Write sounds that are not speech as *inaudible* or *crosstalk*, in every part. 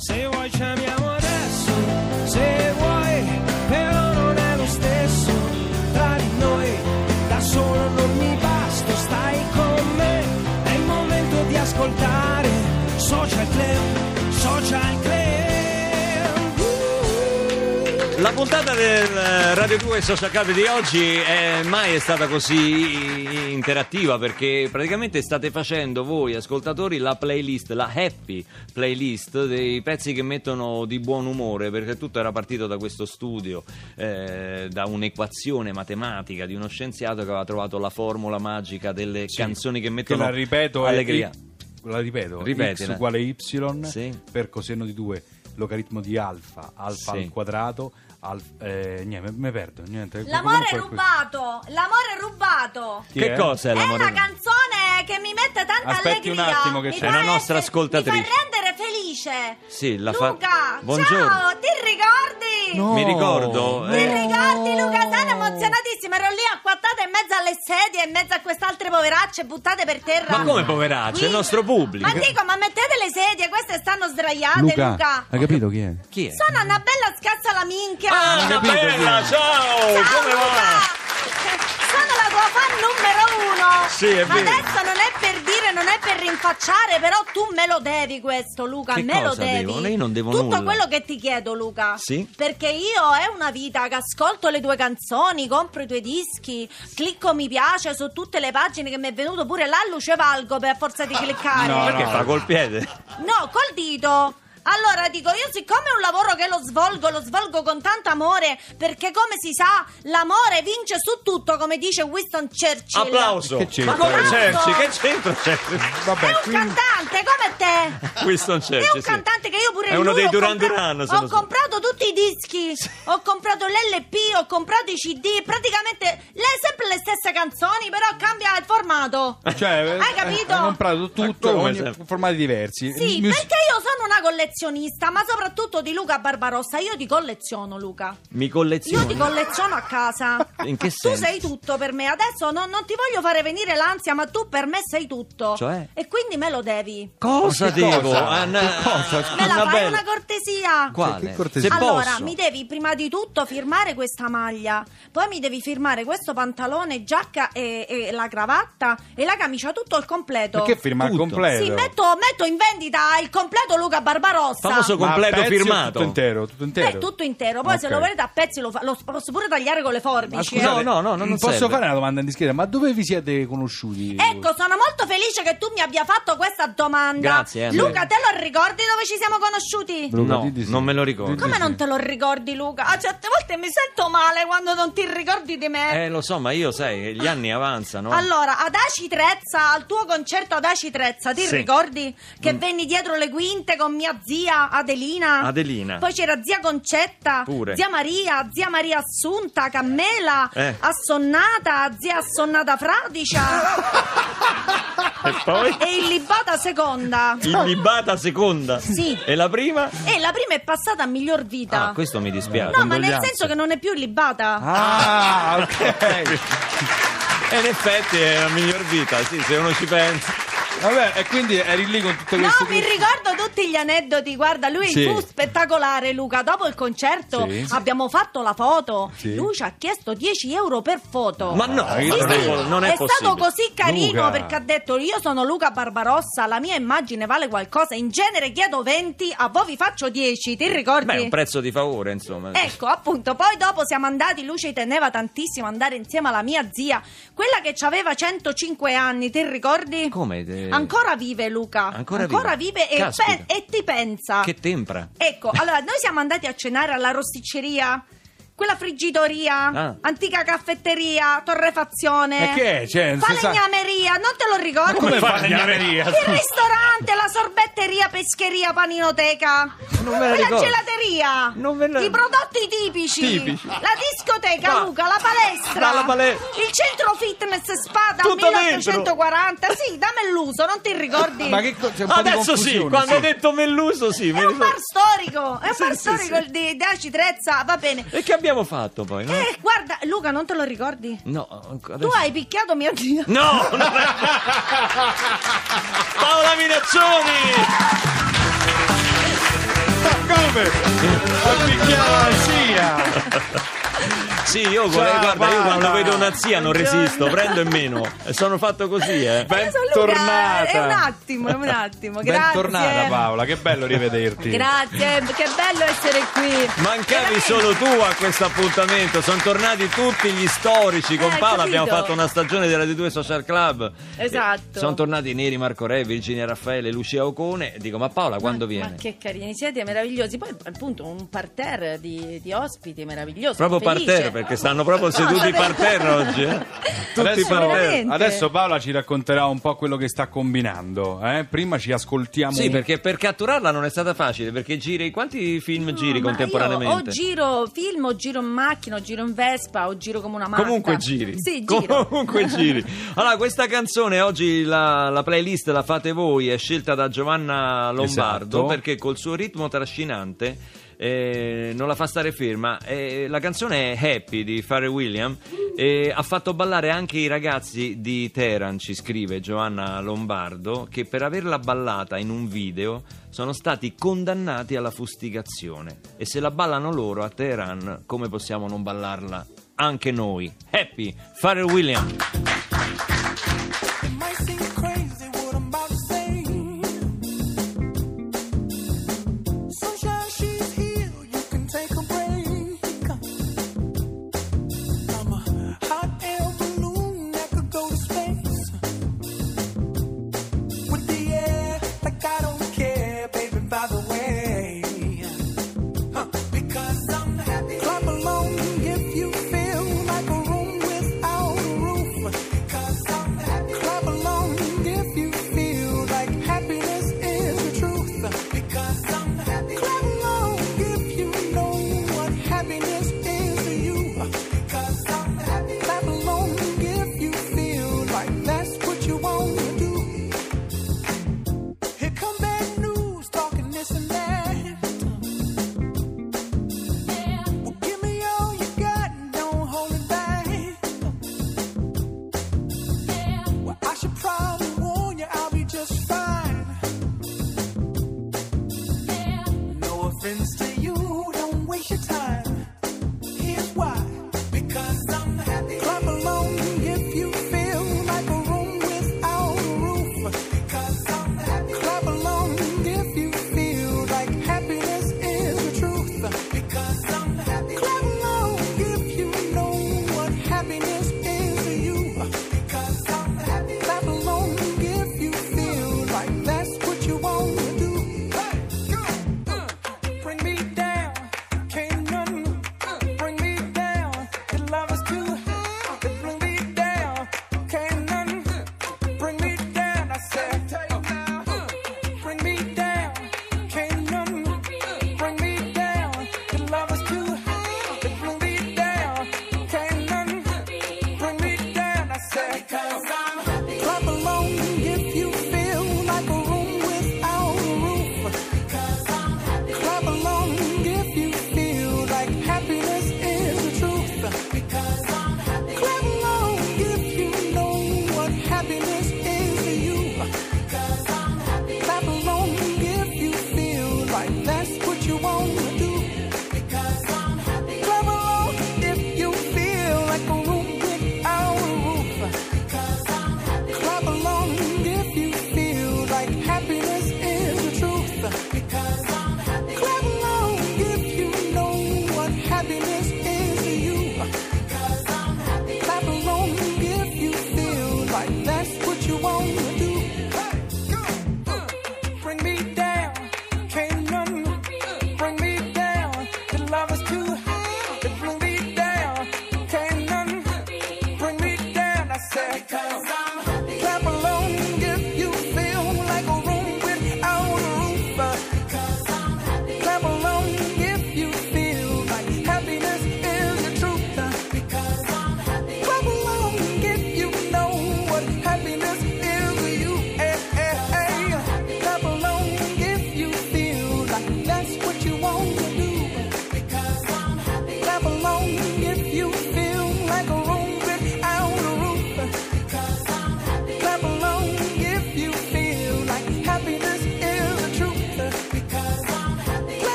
Se vuoi ci puntata del eh, Radio 2 Social Club di oggi è mai è stata così interattiva perché praticamente state facendo voi ascoltatori la playlist, la happy playlist dei pezzi che mettono di buon umore perché tutto era partito da questo studio, eh, da un'equazione matematica di uno scienziato che aveva trovato la formula magica delle canzoni che Che mettono la ripeto, è allegria. la ripeto, Ripetila. x uguale y Sì. per coseno di 2 logaritmo di alfa, alfa Sì. al quadrato, al, eh, niente, mi perdo, niente. L'amore Comunque- rubato, l'amore rubato. Chi Che è? cosa è È l'amore? una canzone che mi mette tanta Aspetti un allegria. attimo che Mi c'è. fa È una nostra essere- ascoltatrice. Mi fa rendere felice. Sì, la fa- Luca, Buongiorno. ciao, ti? No. Mi ricordo, Ti eh, ricordi Luca? Sono emozionatissima, ero lì acquattata in mezzo alle sedie, in mezzo a queste altre poveracce buttate per terra. Ma come poveracce? È il nostro pubblico. Ma dico, ma mettete le sedie, queste stanno sdraiate, Luca, Luca. hai capito chi è? Chi è? Sono una bella scazza la minchia. Ah, capito chi è? bella, ciao! Ciao come Luca! va? Tua fan numero uno! Sì, è vero. Adesso non è per dire, non è per rinfacciare, però tu me lo devi questo, Luca, Che me lo cosa devi. devo? Io non devo Tutto nulla. quello che ti chiedo, Luca. Sì? Perché io è una vita che ascolto le tue canzoni, compro i tuoi dischi, clicco mi piace su tutte le pagine che mi è venuto pure là luce valgo per forza di cliccare. No, Perché no. fa col piede? No, col dito. Allora dico, io siccome è un lavoro che lo svolgo, lo svolgo con tanto amore, perché come si sa, l'amore vince su tutto, come dice Winston Churchill. Applauso! Che c'entra? Ma come. Churchill? Che c'entra Churchill? Vabbè, È un quindi- cantante come te. Winston È Churchill, un sì. cantante che io pure È uno lui dei ho Duran compra- Duran, Ho so. comprato tutti i dischi, ho comprato l'LP, ho comprato i CD, praticamente le sempre le stesse canzoni, però cambia il formato. Cioè, Hai capito? Hai comprato tutto, ogni- sempre? formati diversi. Sì, Mus- perché io sono una collezionista, ma soprattutto di Luca Barbarossa. Io ti colleziono, Luca. Mi Io colleziono. ti colleziono a casa. In che Tu senso? sei tutto per me. Adesso non, non ti voglio fare venire l'ansia, ma tu per me sei tutto. Cioè? E quindi me lo devi. Cosa che devo? cosa? Ah, na- Che cosa? Me la fai bella- una cortesia? Quale? Che cortesia? Se allora, posso. mi devi prima di tutto firmare questa maglia, poi mi devi firmare questo pantalone, giacca e, e la cravatta e la camicia, tutto il completo. Perché firma il Tutto. completo? Sì, metto, metto in vendita il completo Luca Barbarossa. Famoso Ma a completo firmato. Tutto intero, tutto intero. Beh, tutto intero. Poi se Ok. lo volete a pezzi lo, fa- lo posso pure tagliare con le Ma forbici. eh. scusate, No, no, no, no, non posso serve. fare una domanda indiscreta? Ma dove vi siete conosciuti? Ecco, sono molto felice che tu mi abbia fatto questa domanda. Grazie, eh. Luca, te lo ricordi dove ci siamo conosciuti? Luca, No, sì. non me lo ricordo. Come sì. non te lo ricordi, Luca? A certe volte mi sento male quando non ti ricordi di me. Eh, lo so, ma io, sai, gli anni avanzano. Allora, ad Aci Trezza, al tuo concerto ad Aci Trezza, ti Sì. Mm. ricordi che venni dietro le quinte con mia zia Adelina? Adelina. Poi c'era zia Concetta, Pure. zia Maria, zia Maria Assunta, Cammela, Eh. Assonnata, zia Assonnata Fradicia *laughs* E poi? e illibata seconda. Illibata seconda. Sì. E la prima? E la prima è passata a miglior vita. Ah, questo mi dispiace. no, ma nel condoglianze. senso che non è più illibata. Ah, ok. E in effetti è la miglior vita, sì, se uno ci pensa. Vabbè, e quindi eri lì con tutto No, questo... mi ricordo tutti gli aneddoti. Guarda, lui Sì. fu spettacolare, Luca. Dopo il concerto Sì. abbiamo fatto la foto. Sì. Lui ci ha chiesto 10 euro per foto. Ma no, Sì, non, Sì, è, sì. po- non è, è stato possibile. così carino Luca. perché ha detto io sono Luca Barbarossa, la mia immagine vale qualcosa, in genere chiedo 20, a voi vi faccio 10, ti ricordi? Beh, è un prezzo di favore, insomma. Ecco, appunto, poi dopo siamo andati, lui ci teneva tantissimo andare insieme alla mia zia, quella che aveva 105 anni, ti ricordi? Come? eh, Ancora vive Luca, Ancora vive? vive e, pe- e ti pensa. Che tempra. Ecco, allora noi siamo andati a cenare alla rosticceria, quella friggitoria, Ah. antica caffetteria, torrefazione. E che è? Cioè, non si sa- Falegnameria, non te lo ricordi? Come fa falegnameria? Il ristorante, la sorbetteria, pescheria, paninoteca. Non me la Quella ricordo. gelateria. Non me la- I prodotti tipici. Tipici. La discoteca, Ma- Luca, la palestra. Ma la pale- Il centro fitness spada Tutto 1840. Sì, dammi l'uso, non ti ricordi? Ma che co- c'è un po' di Adesso sì, confusione, quando sì. hai detto Melluso sì. È un ricordo. bar storico, è un Sì, bar sì, storico sì. di Daci Trezza, va bene. E che abbiamo fatto poi? No, Eh, guarda, Luca, non te lo ricordi? no Tu adesso- hai picchiato mia zia. No! non è- *laughs* Paola Minaccioni! serve a picchiare la zia. Sì, io Ciao, guarda, io quando vedo una zia non resisto, prendo e meno. E sono fatto così, eh. Bentornata. È un attimo, è un *laughs* attimo. Grazie. Bentornata Paola, che bello rivederti. Grazie, che bello essere qui. Mancavi Veramente. solo tu a questo appuntamento, sono tornati tutti gli storici. Con Eh, Paola capito. abbiamo fatto una stagione della D2 Social Club. Esatto. Eh, Sono tornati Neri, Marco Re, Virginia Raffaele, Lucia Ocone. Dico, ma Paola quando ma, viene? Ma che carini, siete meravigliosi. Poi, appunto, un parterre di, di ospiti meraviglioso. Proprio felice. parterre, perché stanno proprio No, seduti vabbè. parterre oggi. Eh? Tutti Adesso, parterre. Adesso Paola ci racconterà un po' quello che sta combinando. eh? Prima ci ascoltiamo. Sì, perché per catturarla non è stata facile, perché giri. Quanti film No, giri contemporaneamente? Io o giro film, o giro in macchina, o giro in Vespa, o giro come una matta. Comunque giri. Sì, giro. Comunque *laughs* giri. Allora, questa canzone oggi la, la playlist la fate voi, è scelta da Giovanna Lombardo Esatto. perché col suo ritmo trascinante eh, non la fa stare ferma. Eh, la canzone è Happy di Pharrell Williams e ha fatto ballare anche i ragazzi di Teheran, ci scrive Giovanna Lombardo, che per averla ballata in un video sono stati condannati alla fustigazione. E se la ballano loro a Teheran, come possiamo non ballarla anche noi? Happy, Pharrell Williams. Time.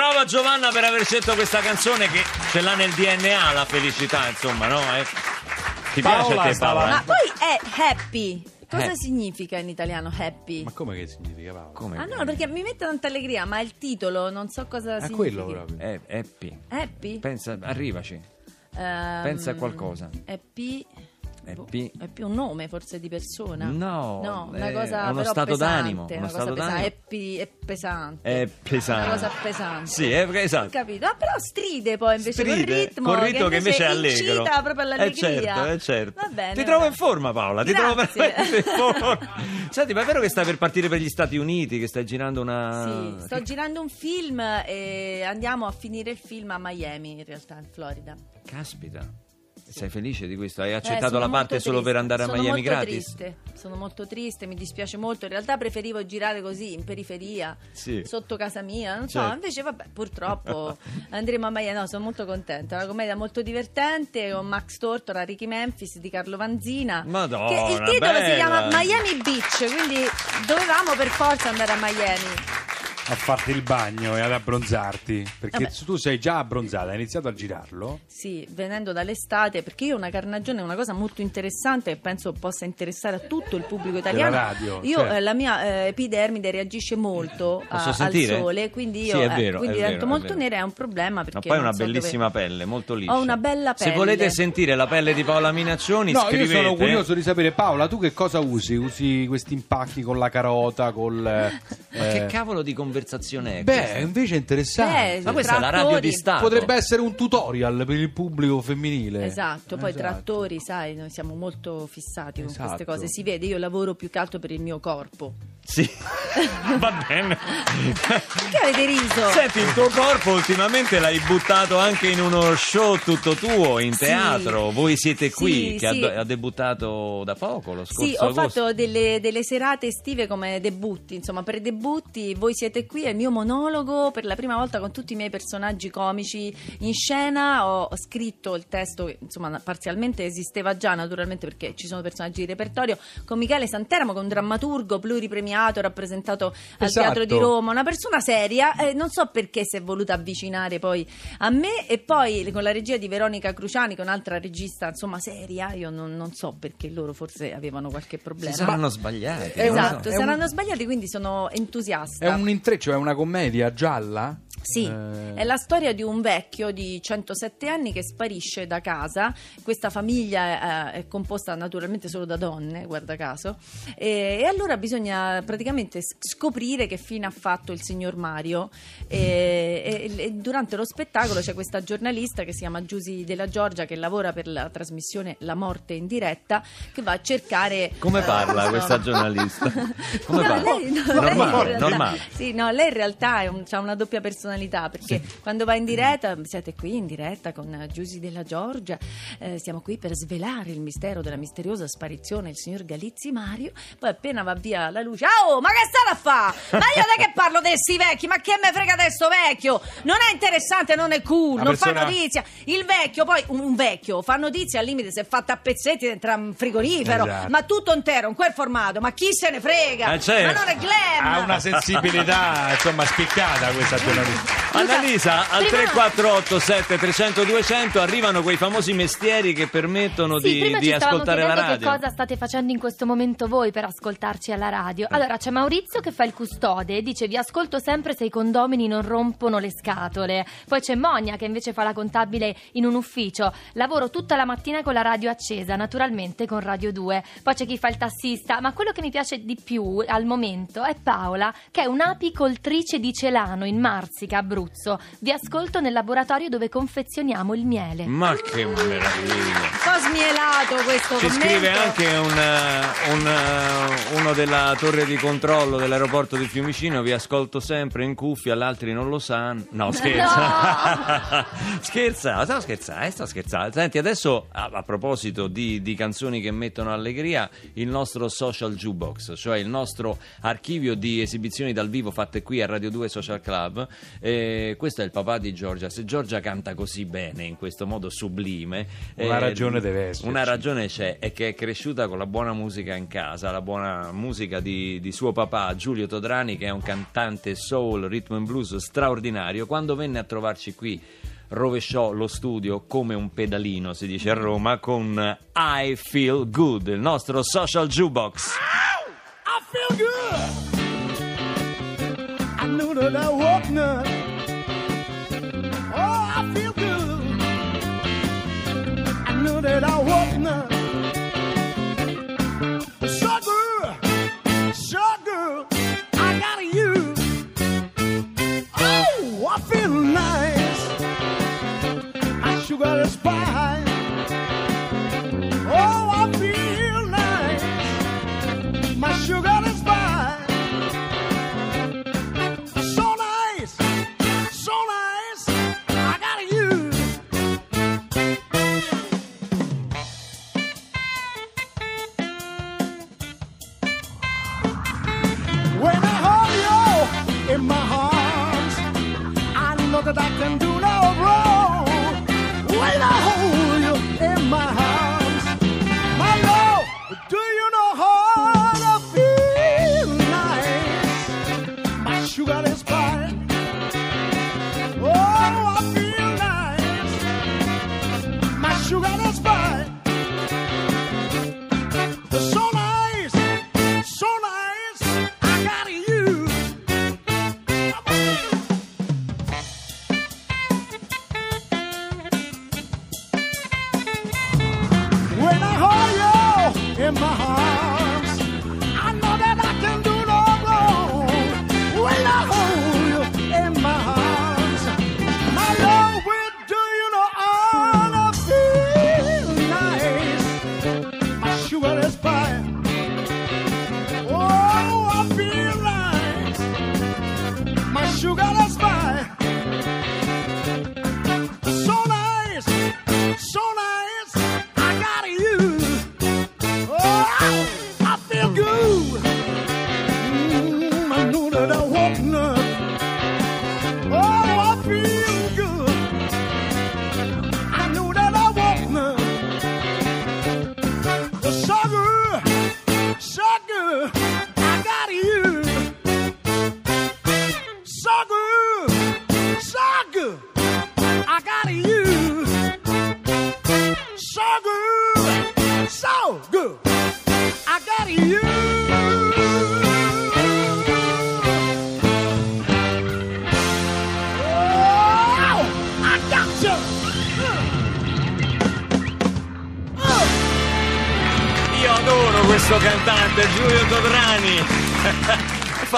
Brava Giovanna per aver scelto questa canzone che ce l'ha nel DNA la felicità, insomma, no? Eh? Ti piace a te Paola? Ma poi è happy. Cosa Eh. significa in italiano happy? Ma come che significa Paola? Come? Ah no, perché mi mette tanta allegria, ma il titolo non so cosa È significa. quello proprio. Eh, Happy. Happy? Pensa, arrivaci. Ehm, pensa a qualcosa. Happy. Happy. È più un nome forse di persona? No, no una è cosa uno però stato pesante, d'animo, uno Una cosa stato pesante. d'animo. Happy è pesante. È pesante. Una cosa pesante. Sì, è, Ho esatto. capito, ah, però stride poi invece Stride, col ritmo, col ritmo che invece è allegro. proprio all'allegria. Eh certo, eh certo. Va bene. Ti trovo va. in forma Paola, ti trovo Grazie. veramente in forma. *laughs* Senti, ma è vero che stai per partire per gli Stati Uniti, che stai girando una... Sì, sto girando un film e andiamo a finire il film a Miami, in realtà, in Florida. Caspita. Sei felice di questo? Hai Eh, accettato la parte solo per andare a Sono Miami molto gratis? Triste. Sono molto triste, mi dispiace molto. In realtà preferivo girare così, in periferia, Sì. sotto casa mia. Non so, Certo. invece vabbè, purtroppo *laughs* andremo a Miami. No, sono molto contenta. È una commedia molto divertente con Max Tortora, Ricky Memphis di Carlo Vanzina. Madonna, che il titolo bella. si chiama Miami Beach, quindi dovevamo per forza andare a Miami. A farti il bagno e ad abbronzarti. Perché Vabbè. tu sei già abbronzata, hai iniziato a girarlo? Sì, venendo dall'estate, perché io una carnagione è una cosa molto interessante e penso possa interessare a tutto il pubblico italiano. radio, io certo. eh, la mia eh, epidermide reagisce molto a- al sole, quindi Sì, io è eh, vero, quindi è divento vero, è molto nera è un problema perché Ma poi non una so dove- bellissima pelle, molto liscia. Ho una bella Se pelle. volete sentire la pelle di Paola Minaccioni, No, scrivete. io sono curioso di sapere, Paola, tu che cosa usi? Usi questi impacchi con la carota, col... eh, Ma che eh, cavolo di conversazione è Beh, questa? invece è interessante. Eh, Ma questa è la radio di Stato. Potrebbe essere un tutorial per il pubblico femminile. Esatto, poi Esatto. trattori, sai, noi siamo molto fissati con queste Esatto. cose. Si vede, io lavoro più che altro per il mio corpo. Sì, *laughs* va bene. Perché avete riso? Senti, il tuo corpo ultimamente l'hai buttato anche in uno show tutto tuo, in Sì. teatro. Voi siete qui, Sì, che ha- sì. ha, debuttato da poco, lo scorso Sì, ho agosto. fatto delle, delle serate estive come debutti, insomma, per debutti voi siete qui, è il mio monologo per la prima volta con tutti i miei personaggi comici in scena, ho, ho scritto il testo, che, insomma, parzialmente esisteva già naturalmente perché ci sono personaggi di repertorio, con Michele Santeramo, che è un drammaturgo pluripremiato, rappresentato al Esatto. Teatro di Roma, una persona seria, eh, non so perché si è voluta avvicinare poi a me e poi con la regia di Veronica Cruciani, che è un'altra regista, insomma, seria, io non, non so perché loro forse avevano qualche Si problema. saranno sbagliati. È. Esatto, è saranno un- sbagliati, quindi sono entusiasta. È un intreccio, è una commedia gialla? Sì, Eh, è la storia di un vecchio di 107 anni che sparisce da casa. Questa famiglia eh, è composta naturalmente solo da donne, guarda caso. E, e allora bisogna praticamente scoprire che fine ha fatto il signor Mario. E, e- e durante lo spettacolo c'è questa giornalista che si chiama Giusy della Giorgia che lavora per la trasmissione La morte in diretta che va a cercare. Come eh, parla insomma- questa giornalista? *laughs* Come No, parla? lei- no, lei normale, realtà- normale. Sì, no, lei in realtà ha una doppia personalità perché quando va in diretta, siete qui in diretta con Giusy della Giorgia, eh, siamo qui per svelare il mistero della misteriosa sparizione del signor Galizzi Mario, poi appena va via la luce, ah, oh, ma che state a fa? Ma io da che parlo di sti vecchi? Ma che me frega di sto vecchio? Non è interessante, non è cool, La non fa persona- notizia. Il vecchio, poi un, un vecchio fa notizia al limite se è fatta a pezzetti dentro un frigorifero, Esatto. ma tutto intero, in quel formato, ma chi se ne frega? Eh, certo. Ma non è glam! Ha una sensibilità, insomma, spiccata questa giornalista. Annalisa, al prima- 348 7300 200 arrivano quei famosi mestieri che permettono Sì, di, prima di ci stavamo ascoltare la chiedendo radio. che cosa state facendo in questo momento voi per ascoltarci alla radio. Allora, c'è Maurizio che fa il custode e dice vi ascolto sempre se i condomini non rompono le scatole. Poi c'è Monia che invece fa la contabile in un ufficio. Lavoro tutta la mattina con la radio accesa, naturalmente con Radio 2. Poi c'è chi fa il tassista, ma quello che mi piace di più al momento è Paola, che è un'apicoltrice di Celano in Marsica, Abruzzo. Vi ascolto nel laboratorio dove confezioniamo il miele. Ma che meraviglia! Un po' smielato questo Ci commento. scrive anche un, eh, un, eh, uno della torre di controllo dell'aeroporto di Fiumicino, vi ascolto sempre in cuffia, gli altri non lo sanno. No, scherza. *laughs* scherza, sto scherzando, sto scherzando. Senti, adesso a, a proposito di, di canzoni che mettono allegria, il nostro social jukebox, cioè il nostro archivio di esibizioni dal vivo fatte qui a Radio 2 Social Club, eh, eh, questo è il papà di Giorgia. Se Giorgia canta così bene, in questo modo sublime, eh, Una ragione deve esserci. Una ragione c'è, è che è cresciuta con la buona musica in casa, la buona musica di, di suo papà Giulio Todrani, che è un cantante soul, rhythm and blues straordinario. Quando venne a trovarci qui rovesciò lo studio come un pedalino, si dice a Roma, con I Feel Good, il nostro social jukebox. I feel good. I knew that I woke up. Oh, I feel good. I knew that I woke up.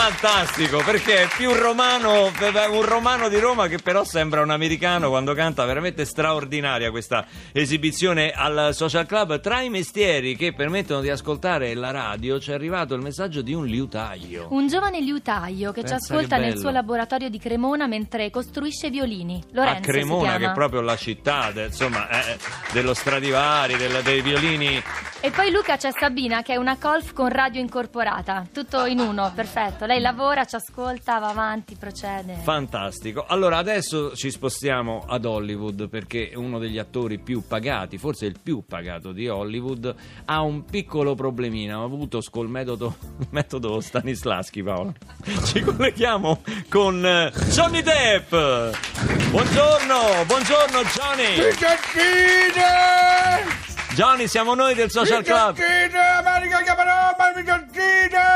Fantastico, perché è più romano, un romano di Roma che però sembra un americano quando canta, veramente straordinaria questa esibizione al Social Club. Tra i mestieri che permettono di ascoltare la radio c'è arrivato il messaggio di un liutaio. Un giovane liutaio che Pensa ci ascolta che nel suo laboratorio di Cremona mentre costruisce violini. a Lorenzo si Cremona, che è proprio la città de- insomma, eh, dello Stradivari, del- dei violini. E poi Luca c'è Sabina che è una colf con radio incorporata. Tutto in uno, perfetto. Lei lavora, ci ascolta, va avanti, procede. Fantastico. Allora adesso ci spostiamo ad Hollywood perché uno degli attori più pagati, forse il più pagato di Hollywood, ha un piccolo problemino. Ha avuto col metodo, *laughs* metodo Stanislaschi, Paolo. Ci colleghiamo con eh, Johnny Depp. Buongiorno, buongiorno Johnny. Johnny, siamo noi del Social Club.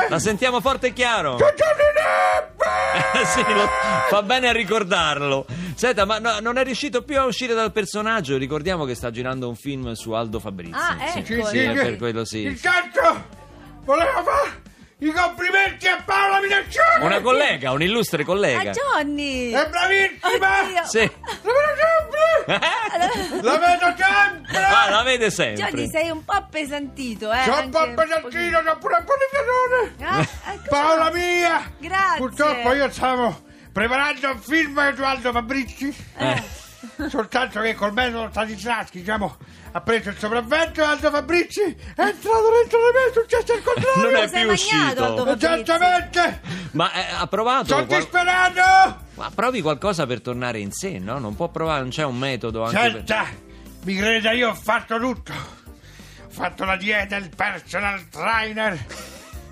La sentiamo forte e chiaro. *laughs* sì, lo- fa bene a ricordarlo. Senta, ma no- non è riuscito più a uscire dal personaggio. Ricordiamo che sta girando un film su Aldo Fabrizi. Ah, Sì, ecco. sì, è per quello sì. Intanto volevo fare i complimenti a Paola Minaccioni. Una collega, un'illustre Ah, collega. Johnny! È bravissima. Oddio. Sì. Sempre. *laughs* La vedo sempre. Ah, la vede sempre. Johnny, sei un po' appesantito, eh? C'ho un po' anche pesantino, c'ho pure un po' di calore. Ah, ecco Paola mia. Grazie. Purtroppo io stavo preparando un film di Aldo Fabrizi. Eh. Soltanto che col metodo Stanislaschi, diciamo, ha preso il sopravvento e Aldo Fabrizi è entrato dentro di me, è successo il contrario. Non è sei più uscito. Esattamente! Ma eh, ha provato? Sono qual- disperato! Ma provi qualcosa per tornare in sé, no? Non può provare, non c'è un metodo anche per... Senta, mi creda, io ho fatto tutto. Ho fatto la dieta, il personal trainer.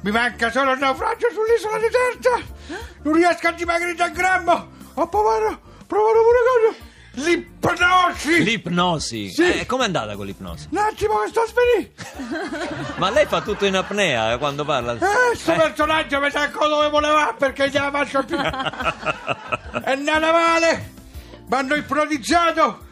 Mi manca solo il naufragio sull'isola deserta. Non riesco a dimagrire un grammo. Ho provato, provato pure cosa. L'ipnosi. L'ipnosi. Sì. Eh, com'è andata con l'ipnosi? Un attimo che sto a svenire. *laughs* Ma lei fa tutto in apnea eh, quando parla? Eh, sto personaggio mi sa dove voleva perché già la faccio più. *laughs* È nata male. Mi hanno ipnotizzato.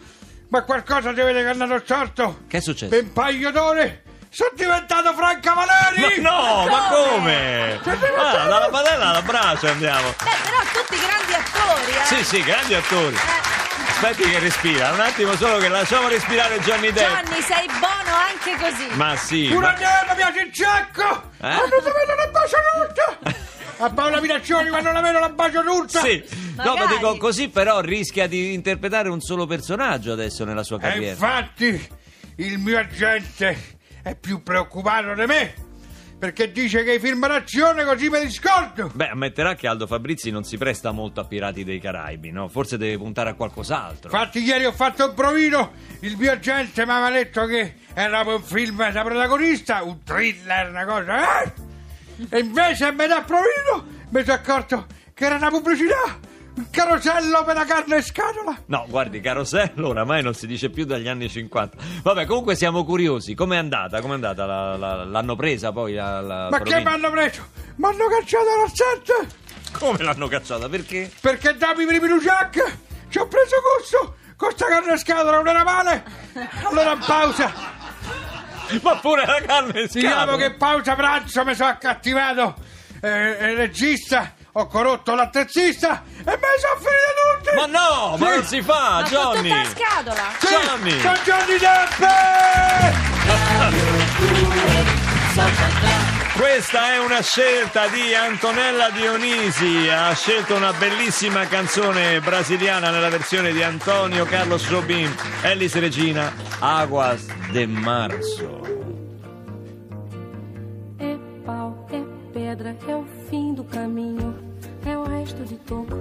Ma qualcosa deve che è andato storto. Che è successo? Per un paio d'ore sono diventato Franca Valeri! Ma no, ma come? Devo Ah, dalla padella alla braccia andiamo. Beh, però tutti grandi attori, eh. Sì, sì, grandi attori. Eh, Aspetti che respira, un attimo solo che lasciamo respirare Johnny Depp. Gianni, sei buono anche così. Ma sì, Pure ma- a me mi piace il giacco! Eh? Quando si vede la bacio tutta! A Paola Minaccioni quando la vedo la bacio tutta! Sì. No, ma Magari. dico così però rischia di interpretare un solo personaggio adesso nella sua E carriera. infatti il mio agente è più preoccupato di me perché dice che i film d'azione così me li scordo! Beh, ammetterà che Aldo Fabrizi non si presta molto a Pirati dei Caraibi, no? Forse deve puntare a qualcos'altro. Infatti ieri ho fatto un provino, il mio agente mi aveva detto che era un film da protagonista, un thriller, una cosa, eh? E invece a metà provino mi sono accorto che era una pubblicità, carosello per la carne in scatola. No, guardi, carosello oramai non si dice più dagli anni 50. Vabbè, comunque siamo curiosi. Com'è andata? Com'è andata? La- la- l'hanno presa poi la, la Ma che mi hanno preso? Mi hanno cacciato dal set Come l'hanno cacciata? Perché? perché dopo i primi Luciac ci ho preso gusto con sta carne in scatola, non era male. Allora pausa, Ma pure la carne in diciamo scatola. che pausa pranzo mi sono accattivato eh, il regista, ho corrotto l'attrezzista e me ne sono finite tutte. Ma no, ma non si fa, Ma Johnny! tutta la scatola. Sì, Johnny! Sono Johnny Depp! *laughs* Questa è una scelta di Antonella Dionisi. Ha scelto una bellissima canzone brasiliana nella versione di Antonio Carlos Jobim, Ellis Regina, Aguas de Marzo. É pau, é pedra, é o fim do caminho. É o resto de toco,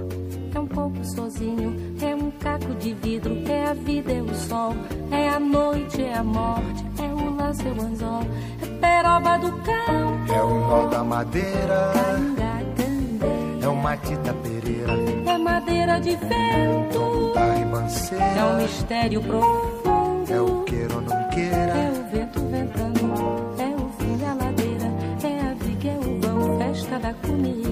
é um pouco sozinho. É um caco de vidro, é a vida, é o sol. É a noite, é a morte, é o laço, é o anzol. É peroba do cão, É o nó da madeira, é o Matita Pereira, É madeira de vento, da é um ribanceira, mistério profundo. é o queira ou não É queira, o vento ventando, é o fim da ladeira, é a viga, é o vão, festa da comida.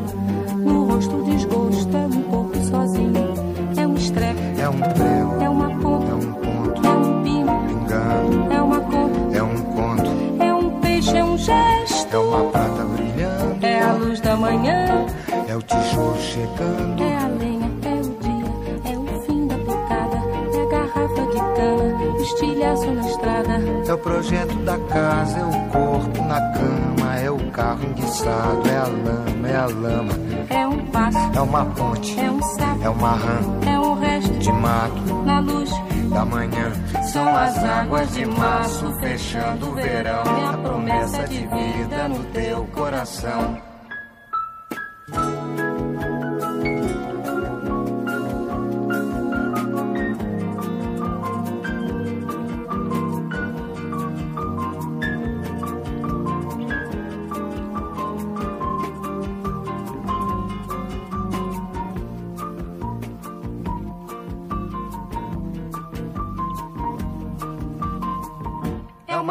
Gesto. é uma prata brilhando, É a luz da manhã, é o tijolo chegando. é a lenha, é o dia, é o fim da picada, é a garrafa de cana, estilhaço na estrada. É o projeto da casa, é o corpo na cama, é o carro enguiçado, é a lama, é a lama, É um passo, é uma ponte, é um sapo, é uma rã é um resto de mato. na luz. Da manhã. São as águas de março fechando o verão. É a promessa de vida no teu coração.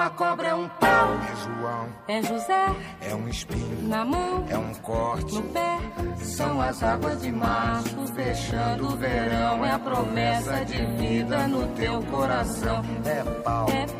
Uma cobra, é um pau, É João, é José. É um espinho, na mão, é um corte, no pé. São as águas de março fechando o verão. É a promessa de vida no teu coração. é pau, É pedra,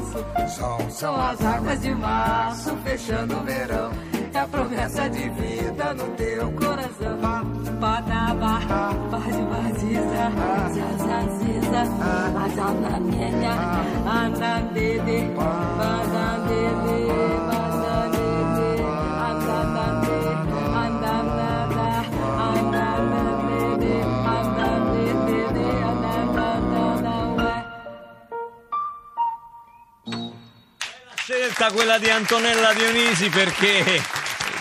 aço. sol. São as águas de março fechando o verão. É a promessa de vida no teu coração. Padaba, pode vaziza, zazaziza, azanamenya, anandede, bazandede, Scelta quella di Antonella Dionisi perché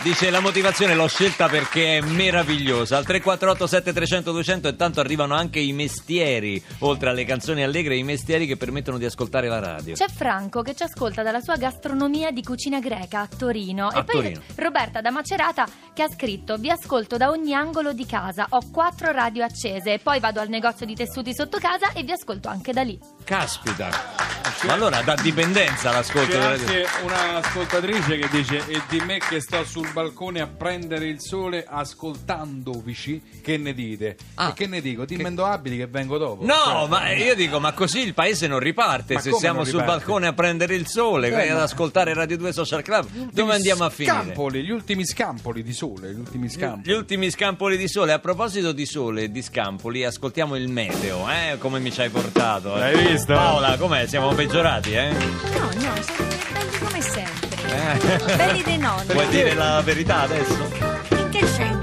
dice la motivazione l'ho scelta perché è meravigliosa. Al 348 7300 200 intanto arrivano anche i mestieri, oltre alle canzoni allegre, i mestieri che permettono di ascoltare la radio. C'è Franco che ci ascolta dalla sua gastronomia di cucina greca a Torino. A e poi Torino. Roberta da Macerata che ha scritto: Vi ascolto da ogni angolo di casa, ho quattro radio accese, poi vado al negozio di tessuti sotto casa e vi ascolto anche da lì. Caspita. Ma allora da dipendenza l'ascolto C'è anche un'ascoltatrice che dice e di me che sto sul balcone a prendere il sole ascoltandovici che ne dite? Ah. e che ne dico? Dimendo abili che vengo dopo No, Cioè, ma io dico, ma così il paese non riparte Ma se come siamo non sul riparte? balcone a prendere il sole, Eh, ad ascoltare Radio 2 Social Club. Dove andiamo a finire? scampoli, gli ultimi scampoli di sole, gli ultimi Gli scampoli. ultimi scampoli di sole. A proposito di sole e di scampoli, ascoltiamo il meteo, eh? Come mi ci hai portato. eh? L'hai visto? Paola, com'è? Siamo peggiorati, eh? No, no, siete belli come sempre. Eh. Belli dei nonni. Vuoi dire la verità adesso? In che senso?